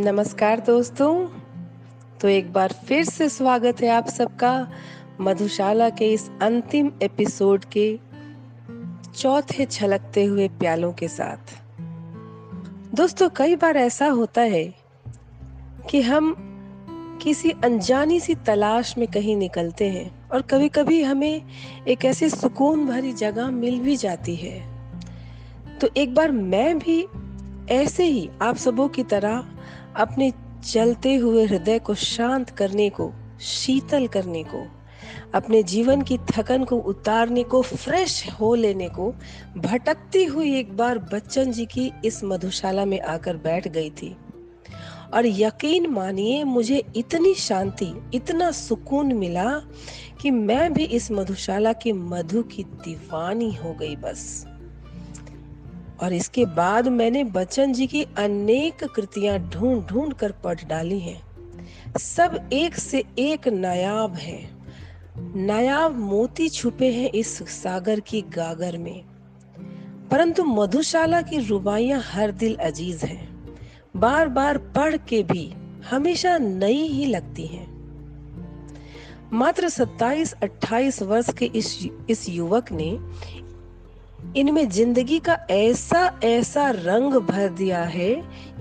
नमस्कार दोस्तों। तो एक बार फिर से स्वागत है आप सबका मधुशाला के इस अंतिम एपिसोड के चौथे छलकते हुए प्यालों के साथ। दोस्तों, कई बार ऐसा होता है कि हम किसी अनजानी सी तलाश में कहीं निकलते हैं और कभी कभी हमें एक ऐसी सुकून भरी जगह मिल भी जाती है। तो एक बार मैं भी ऐसे ही आप सबों की तरह अपने चलते हुए हृदय को शांत करने को, शीतल करने को, अपने जीवन की थकन को उतारने को, फ्रेश हो लेने को, भटकती हुई एक बार बच्चन जी की इस मधुशाला में आकर बैठ गई थी। और यकीन मानिए, मुझे इतनी शांति, इतना सुकून मिला कि मैं भी इस मधुशाला के मधु की दीवानी हो गई बस। और इसके बाद मैंने बच्चन जी की अनेक कृतियाँ ढूंढ ढूंढ कर पढ़ डाली हैं। सब एक से एक नायाब है। नायाब मोती छुपे हैं इस सागर की गागर में। परंतु मधुशाला की रुबाइयाँ हर दिल अज़ीज़ हैं। बार बार पढ़ के भी हमेशा नई ही लगती हैं। मात्र 27-28 वर्ष के इस इस युवक ने इनमें ज़िंदगी का ऐसा ऐसा रंग भर दिया है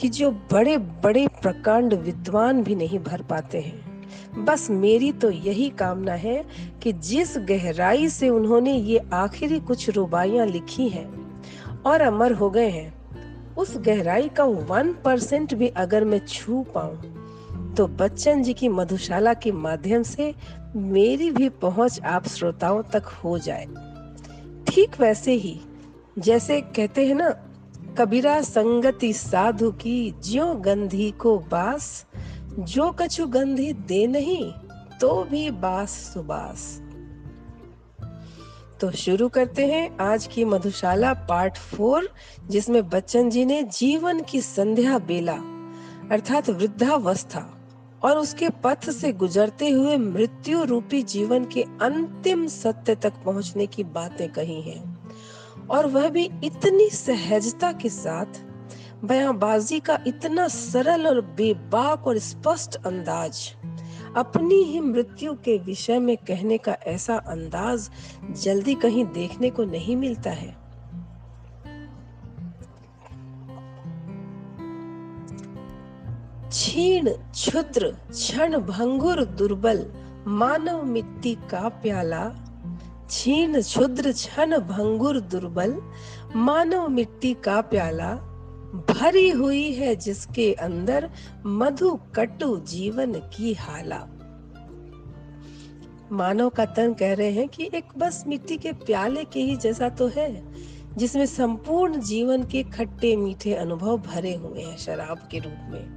कि जो बड़े बड़े प्रकांड विद्वान भी नहीं भर पाते हैं। बस मेरी तो यही कामना है कि जिस गहराई से उन्होंने ये आखिरी कुछ रुबाइयाँ लिखी हैं और अमर हो गए हैं, उस गहराई का वन परसेंट भी अगर मैं छू पाऊँ तो बच्चन जी की मधुशाला के माध्यम से मेरी भी पहुँच आप श्रोताओं तक हो जाए। ठीक वैसे ही, जैसे कहते हैं ना, कबीरा संगति साधु की ज्यो गंधी को बास, जो कछु गंधी दे नहीं तो भी बास सुबास। तो शुरू करते हैं आज की मधुशाला पार्ट फोर, जिसमें बच्चन जी ने जीवन की संध्या बेला, अर्थात वृद्धावस्था। और उसके पथ से गुजरते हुए मृत्यु रूपी जीवन के अंतिम सत्य तक पहुँचने की बातें कही हैं। और वह भी इतनी सहजता के साथ बयाबाजी का इतना सरल और बेबाक और स्पष्ट अंदाज, अपनी ही मृत्यु के विषय में कहने का ऐसा अंदाज जल्दी कहीं देखने को नहीं मिलता है। क्षीण, क्षुद्र, क्षण भंगुर, दुर्बल, मानव मिट्टी का प्याला। छीन क्षुद्र, क्षण भंगुर, दुर्बल, मानव मिट्टी का प्याला। भरी हुई है जिसके अंदर मधु कटु जीवन की हाला। मानव का तन कह रहे हैं कि एक बस मिट्टी के प्याले के ही जैसा तो है, जिसमें संपूर्ण जीवन के खट्टे मीठे अनुभव भरे हुए हैं शराब के रूप में।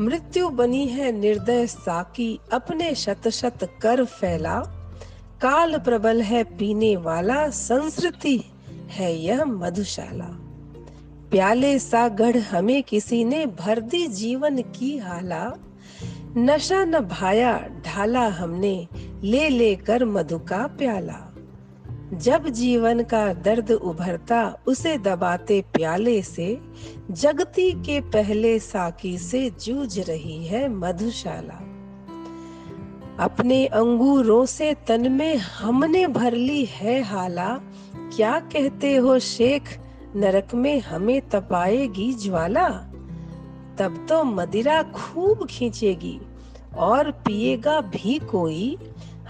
मृत्यु बनी है निर्दय साकी, अपने शत शत कर फैला। काल प्रबल है पीने वाला, संस्कृति है यह मधुशाला। प्याले सा गढ़ हमें किसी ने भर दी जीवन की हाला। नशा न भाया, ढाला हमने, ले लेकर मधु का प्याला। जब जीवन का दर्द उभरता, उसे दबाते प्याले से, जगती के पहले साकी से जूझ रही है मधुशाला। अपने अंगूरों से तन में हमने भर ली है हाला। क्या कहते हो शेख, नरक में हमें तपाएगी ज्वाला? तब तो मदिरा खूब खींचेगी, और पिएगा भी कोई।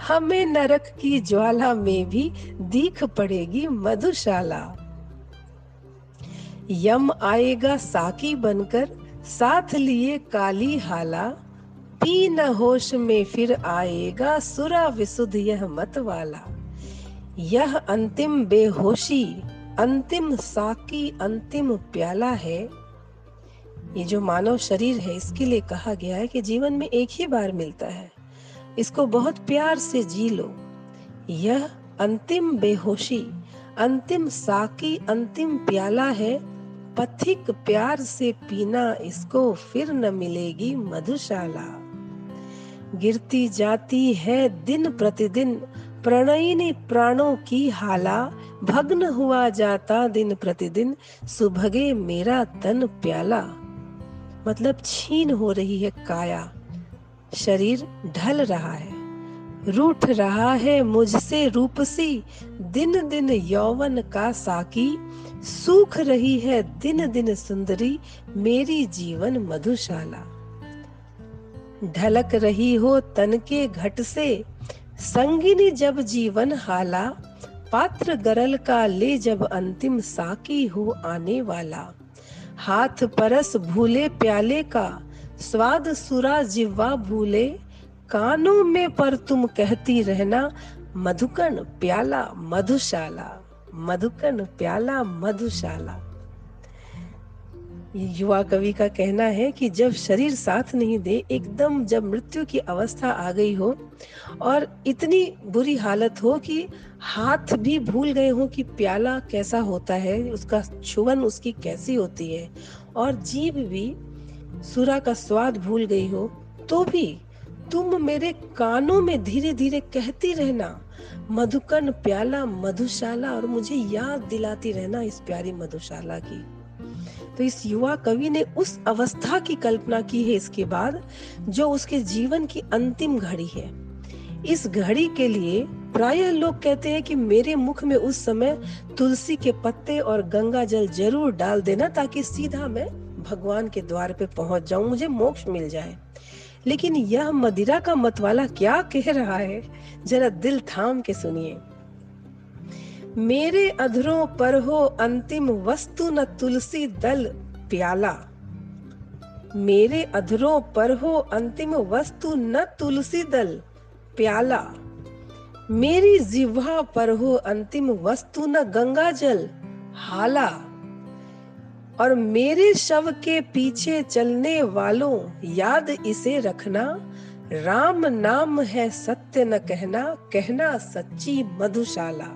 हमें नरक की ज्वाला में भी दीख पड़ेगी मधुशाला। यम आएगा साकी बनकर, साथ लिए काली हाला। पी न होश में फिर आएगा सुरा विशुद्ध यह मत वाला यह अंतिम बेहोशी, अंतिम साकी, अंतिम प्याला है। ये जो मानव शरीर है, इसके लिए कहा गया है कि जीवन में एक ही बार मिलता है। इसको बहुत प्यार से जी लो। यह अंतिम बेहोशी, अंतिम साकी, अंतिम प्याला है। पथिक प्यार से पीना इसको फिर न मिलेगी मधुशाला। गिरती जाती है दिन प्रतिदिन प्रणयिनी प्राणों की हाला। भग्न हुआ जाता दिन प्रतिदिन, सुभगे मेरा तन प्याला। मतलब छीन हो रही है काया। शरीर ढल रहा है, रूठ रहा है मुझसे रूपसी दिन दिन यौवन का साकी, सूख रही है दिन दिन सुंदरी, मेरी जीवन मधुशाला। ढलक रही हो तन के घट से, संगिनी जब जीवन हाला, पात्र गरल का ले जब अंतिम साकी हो आने वाला। हाथ परस भूले प्याले का स्वाद सुरा जिवा भूले, कानों में पर तुम कहती रहना मधुकन प्याला मधुशाला मधुकन प्याला मधुशाला। युवा कवि का कहना है कि जब शरीर साथ नहीं दे, एकदम जब मृत्यु की अवस्था आ गई हो और इतनी बुरी हालत हो कि हाथ भी भूल गए हो कि प्याला कैसा होता है, उसका छुवन उसकी कैसी होती है, और जीभ भी सुरा का स्वाद भूल गई हो तो भी तुम मेरे कानों में धीरे धीरे कहती रहना। मधुकन प्याला, मधुशाला, और मुझे याद दिलाती रहना इस प्यारी मधुशाला की। तो इस युवा कवि ने उस अवस्था की कल्पना की है इसके बाद, जो उसके जीवन की अंतिम घड़ी है। इस घड़ी के लिए प्राय लोग कहते हैं कि मेरे मुख में उस समय तुलसी के पत्ते और गंगा जल ज़रूर डाल देना ताकि सीधा मैं भगवान के द्वार पे पहुँच जाऊँ, मुझे मोक्ष मिल जाए। लेकिन यह मदिरा का मतवाला क्या कह रहा है? जरा दिल थाम के सुनिए। मेरे अधरों पर हो अंतिम वस्तु न तुलसी दल प्याला। मेरे अधरों पर हो अंतिम वस्तु न तुलसी दल प्याला। मेरी जिह्वा पर हो अंतिम वस्तु न गंगा जल हाला। और मेरे शव के पीछे चलने वालों, याद इसे रखना। राम नाम है सत्य न कहना कहना सच्ची मधुशाला।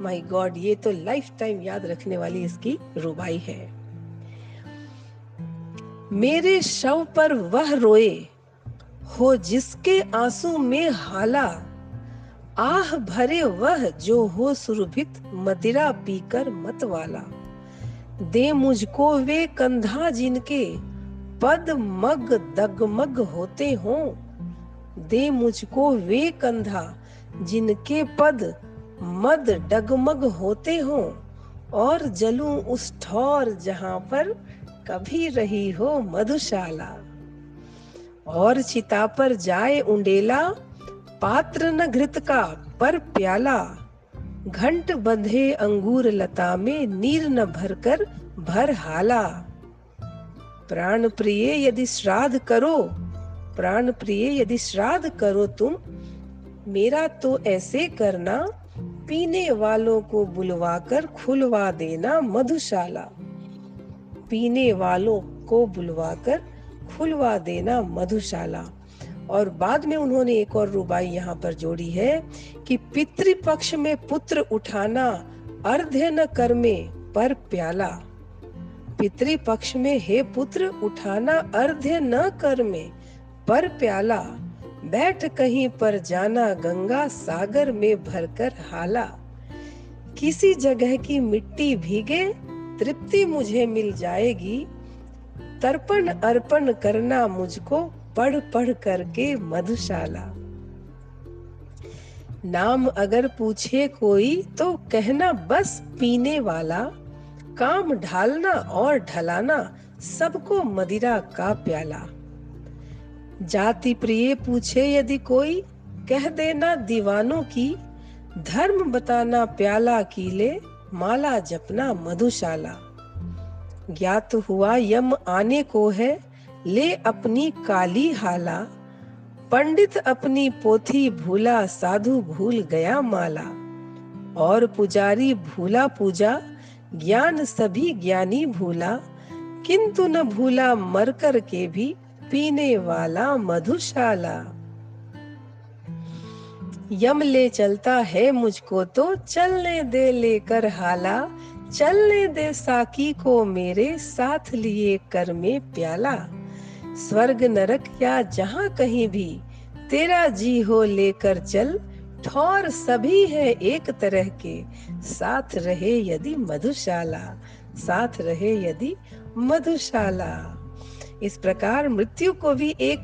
माय गॉड ये तो लाइफ टाइम याद रखने वाली इसकी रुबाई है। मेरे शव पर वह रोए, हो जिसके आँसू में हाला। आह भरे वह जो हो सुरभित, मदिरा पीकर मत वाला दे मुझको वे कंधा जिनके पद मग दगमग होते हो। दे मुझको वे कंधा जिनके पद मद डगमग होते हो। और जलूं उस ठौर जहाँ पर कभी रही हो मधुशाला। और चिता पर जाए उंडेला, पात्र न घृत का पर प्याला। घंट बंधे अंगूर लता में नीर न भरकर भर हाला। प्राण प्रिय यदि श्राद्ध करो प्राण प्रिय यदि श्राद्ध करो तुम, मेरा तो ऐसे करना, पीने वालों को बुलवाकर खुलवा देना मधुशाला। पीने वालों को बुलवाकर खुलवा देना मधुशाला। और बाद में उन्होंने एक और रुबाई यहाँ पर जोड़ी है कि पितृपक्ष में पुत्र उठाना अर्ध न कर में पर प्याला। पितृपक्ष में हे पुत्र उठाना अर्ध्य न कर में पर प्याला। बैठ कहीं पर जाना गंगा सागर में भरकर हाला। किसी जगह की मिट्टी भीगे, तृप्ति मुझे मिल जाएगी। तर्पण अर्पण करना मुझको पढ़ पढ़ करके मधुशाला। नाम अगर पूछे कोई तो कहना बस पीने वाला। काम ढालना और ढलाना सबको मदिरा का प्याला। जाति प्रिय पूछे यदि कोई, कह देना दीवानों की। धर्म बताना प्याला कीले, माला जपना मधुशाला। ज्ञात हुआ यम आने को है ले अपनी काली हाला, पंडित अपनी पोथी भूला साधु भूल गया माला। और पुजारी भूला पूजा, ज्ञान सभी ज्ञानी भूला। किंतु न भूला मर कर के भी पीने वाला मधुशाला। यम ले चलता है मुझको तो चलने दे लेकर हाला। चलने दे साकी को मेरे साथ लिए कर में प्याला। स्वर्ग नरक या जहाँ कहीं भी, तेरा जी हो लेकर चल, ठौर सभी है एक तरह के। साथ रहे यदि मधुशाला, साथ रहे यदि मधुशाला। इस प्रकार मृत्यु को भी एक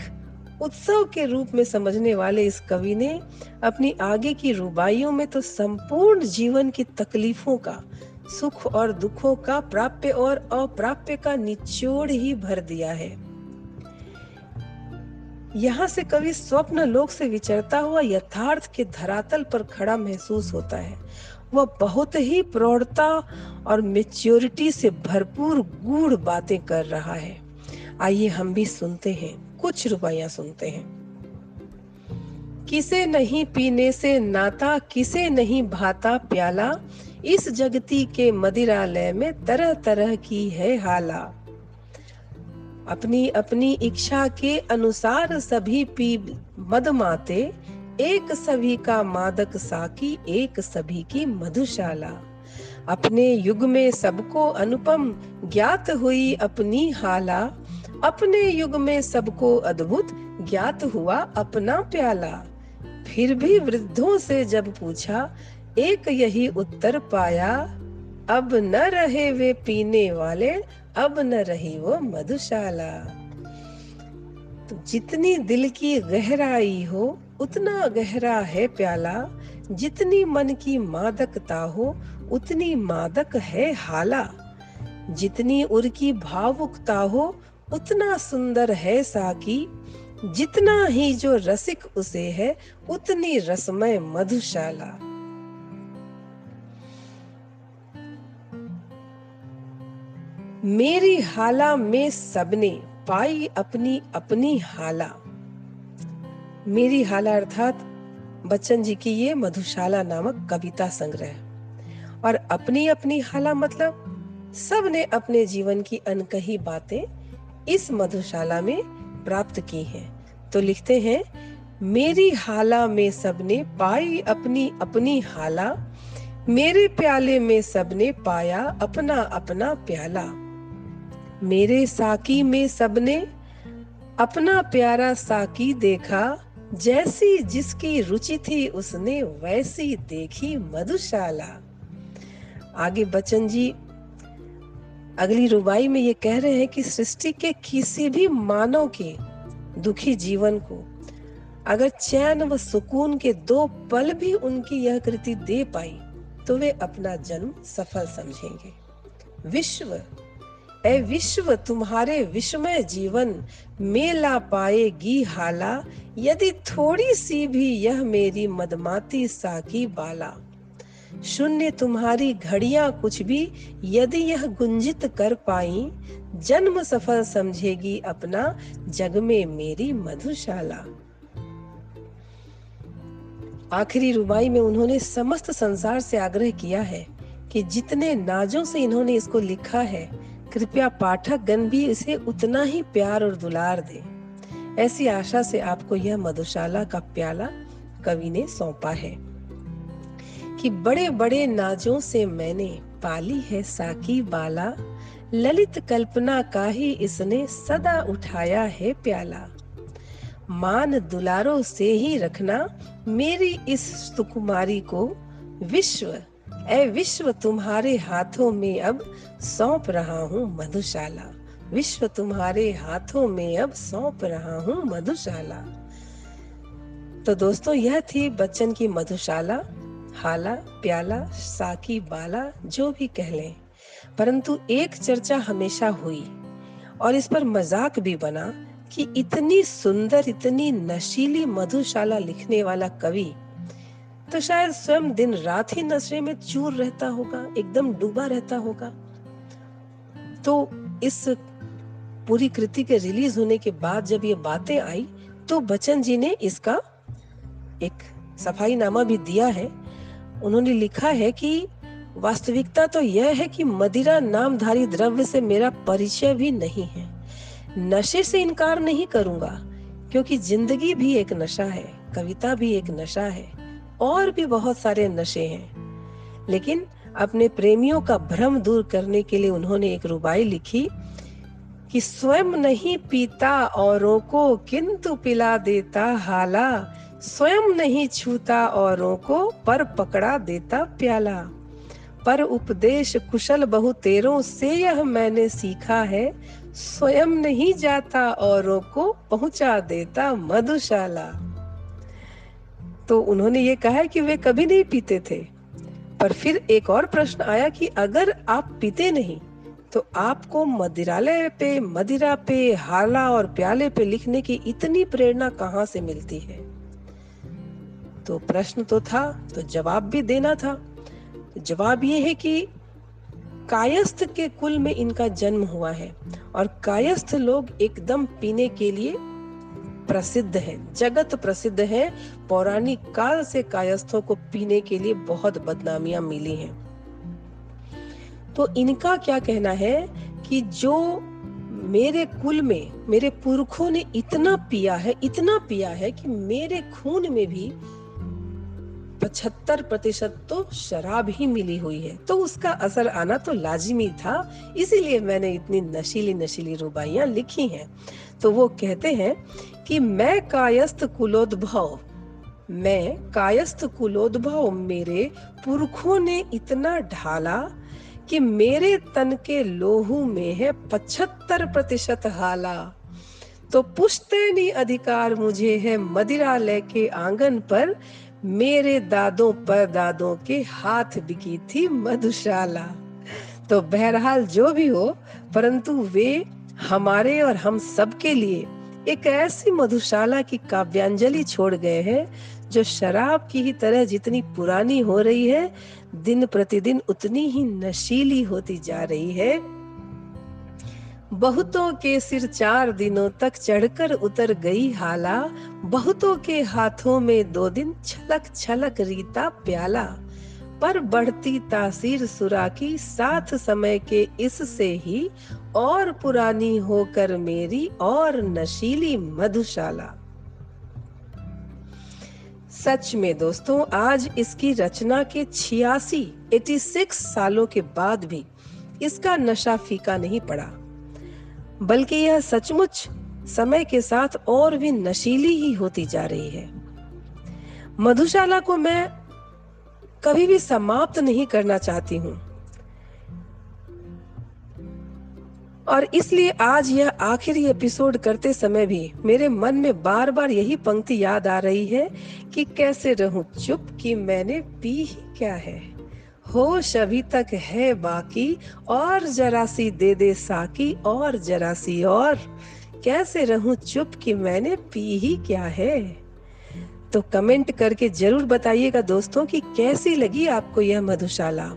उत्सव के रूप में समझने वाले इस कवि ने अपनी आगे की रुबाइयों में तो संपूर्ण जीवन की तकलीफों का, सुख और दुखों का, प्राप्य और अप्राप्य का निचोड़ ही भर दिया है। यहाँ से कवि स्वप्न लोक से विचरता हुआ यथार्थ के धरातल पर खड़ा महसूस होता है। वह बहुत ही प्रौढ़ता और मेच्योरिटी से भरपूर गूढ़ बातें कर रहा है। आइए हम भी सुनते हैं, कुछ रुपया सुनते हैं। किसे नहीं पीने से नाता, किसे नहीं भाता प्याला, इस जगती के मदिरालय में तरह तरह की है हाला। अपनी अपनी इच्छा के अनुसार सभी पी मदमाते, एक सभी का मादक साकी, एक सभी की मधुशाला। अपने युग में सबको अनुपम ज्ञात हुई अपनी हाला, अपने युग में सबको अद्भुत ज्ञात हुआ अपना प्याला। फिर भी वृद्धों से जब पूछा, एक यही उत्तर पाया, अब न रहे वे पीने वाले अब न रही वो मधुशाला। तो जितनी दिल की गहराई हो, उतना गहरा है प्याला। जितनी मन की मादकता हो, उतनी मादक है हाला। जितनी उर की भावुकता हो, उतना सुंदर है साकी। जितना ही जो रसिक उसे है, उतनी रसमय मधुशाला। मेरी हाला में सबने पाई अपनी अपनी हाला। मेरी हाला अर्थात बच्चन जी की ये मधुशाला नामक कविता संग्रह। और अपनी अपनी हाला मतलब सबने अपने जीवन की अनकही बातें इस मधुशाला में प्राप्त की हैं। तो लिखते हैं, मेरी हाला में सबने पाई अपनी अपनी हाला, मेरे प्याले में सबने पाया अपना अपना प्याला। मेरे साकी में सबने अपना प्यारा साकी देखा, जैसी जिसकी रुचि थी उसने वैसी देखी मधुशाला। आगे बच्चन जी, अगली रुबाई में ये कह रहे हैं कि सृष्टि के किसी भी मानव के दुखी जीवन को, अगर चैन व सुकून के दो पल भी उनकी यह कृति दे पाई तो वे अपना जन्म सफल समझेंगे। विश्व ए विश्व तुम्हारे विश्वमय जीवन, मेला पाएगी हाला। यदि थोड़ी सी भी यह मेरी मदमाती साकी बाला। शून्य तुम्हारी घड़ियाँ कुछ भी, यदि यह गुंजित कर पाई, जन्म सफल समझेगी अपना, जग में मेरी मधुशाला। आखिरी रुबाई में उन्होंने समस्त संसार से आग्रह किया है कि जितने नाजों से इन्होंने इसको लिखा है कृपया पाठक गण भी इसे उतना ही प्यार और दुलार दे। ऐसी आशा से आपको यह मधुशाला का प्याला कवि ने सौंपा है कि बड़े बड़े नाजों से मैंने पाली है साकी बाला। ललित कल्पना का ही इसने सदा उठाया है प्याला। मान दुलारों से ही रखना मेरी इस सुकुमारी को विश्व ए विश्व तुम्हारे हाथों में अब सौंप रहा हूँ मधुशाला। विश्व तुम्हारे हाथों में अब सौंप रहा हूँ मधुशाला। तो दोस्तों, यह थी बच्चन की मधुशाला, हाला, प्याला, साकी, बाला, जो भी कह लें। परंतु एक चर्चा हमेशा हुई, और इस पर मज़ाक भी बना कि इतनी सुंदर, इतनी नशीली मधुशाला लिखने वाला कवि तो शायद स्वयं दिन रात ही नशे में चूर रहता होगा, एकदम डूबा रहता होगा। तो इस पूरी कृति के रिलीज़ होने के बाद जब ये बातें आई तो बच्चन जी ने इसका एक सफ़ाई नामा भी दिया है। उन्होंने लिखा है कि वास्तविकता तो यह है कि मदिरा नामधारी द्रव्य से मेरा परिचय भी नहीं है। नशे से इनकार नहीं करूँगा, क्योंकि ज़िंदगी भी एक नशा है, कविता भी एक नशा है। और भी बहुत सारे नशे हैं। लेकिन अपने प्रेमियों का भ्रम दूर करने के लिए उन्होंने एक रुबाई लिखी कि स्वयं नहीं पीता औरों को किंतु पिला देता, हाला। स्वयं नहीं छूता औरों को पर पकड़ा देता प्याला। पर उपदेश कुशल बहु तेरों से यह मैंने सीखा है। स्वयं नहीं जाता औरों को पहुँचा देता मधुशाला। तो उन्होंने ये कहा कि वे कभी नहीं पीते थे। पर फिर एक और प्रश्न आया कि अगर आप पीते नहीं तो आपको मदिरालय पे, मदिरा पे, हाला और प्याले पे लिखने की इतनी प्रेरणा कहाँ से मिलती है? तो प्रश्न तो था तो जवाब भी देना था। जवाब ये है कि कायस्थ के कुल में इनका जन्म हुआ है और कायस्थ लोग एकदम पीने के लिए प्रसिद्ध है। जगत प्रसिद्ध है। पौराणिक काल से कायस्थों को पीने के लिए बहुत बदनामियाँ मिली हैं। तो इनका क्या कहना है कि जो मेरे कुल में, मेरे पुरखों ने इतना पिया है, इतना पिया है कि मेरे खून में भी पचहत्तर प्रतिशत तो शराब ही मिली हुई है। तो उसका असर आना तो लाजिमी था। इसीलिए मैंने इतनी नशीली नशीली रुबाइयाँ लिखी हैं। तो वो कहते हैं कि मैं कायस्थ कुलोद्भव, मैं कायस्थ कुलोद्भव मेरे पुरखों ने इतना ढाला कि मेरे तन के लोहू में है पचहत्तर प्रतिशत हाला। तो पुश्तैनी अधिकार मुझे है मदिरालय के आँगन पर, मेरे दादों पर दादों के हाथ बिकी थी मधुशाला। तो बहरहाल जो भी हो, परंतु वे हमारे और हम सब के लिए एक ऐसी मधुशाला की काव्यांजलि छोड़ गए हैं, जो शराब की ही तरह जितनी पुरानी हो रही है, दिन प्रतिदिन उतनी ही नशीली होती जा रही है। बहुतों के सिर चार दिनों तक चढ़कर उतर गई हाला, बहुतों के हाथों में दो दिन छलक छलक रीता प्याला। पर बढ़ती तासीर सुरा की साथ समय के इससे ही और पुरानी होकर मेरी और नशीली मधुशाला। सच में दोस्तों, आज इसकी रचना के छियासी, एटी सिक्स सालों के बाद भी इसका नशा फीका नहीं पड़ा। बल्कि यह सचमुच समय के साथ और भी नशीली ही होती जा रही है। मधुशाला को मैं कभी भी समाप्त नहीं करना चाहती हूँ। और इसलिए आज यह आखिरी एपिसोड करते समय भी मेरे मन में बार बार यही पंक्ति याद आ रही है कि कैसे रहूँ चुप कि मैंने पी ही क्या है। होश अभी तक है बाकी, और जरा सी दे दे साकी, और जरा सी और। कैसे रहूँ चुप कि मैंने पी ही क्या है? तो कमेंट करके ज़रूर बताइएगा दोस्तों कि कैसी लगी आपको यह मधुशाला।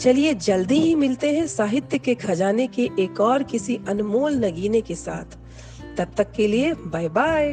चलिए जल्दी ही मिलते हैं साहित्य के खजाने के एक और किसी अनमोल नगीने के साथ। तब तक के लिए बाय बाय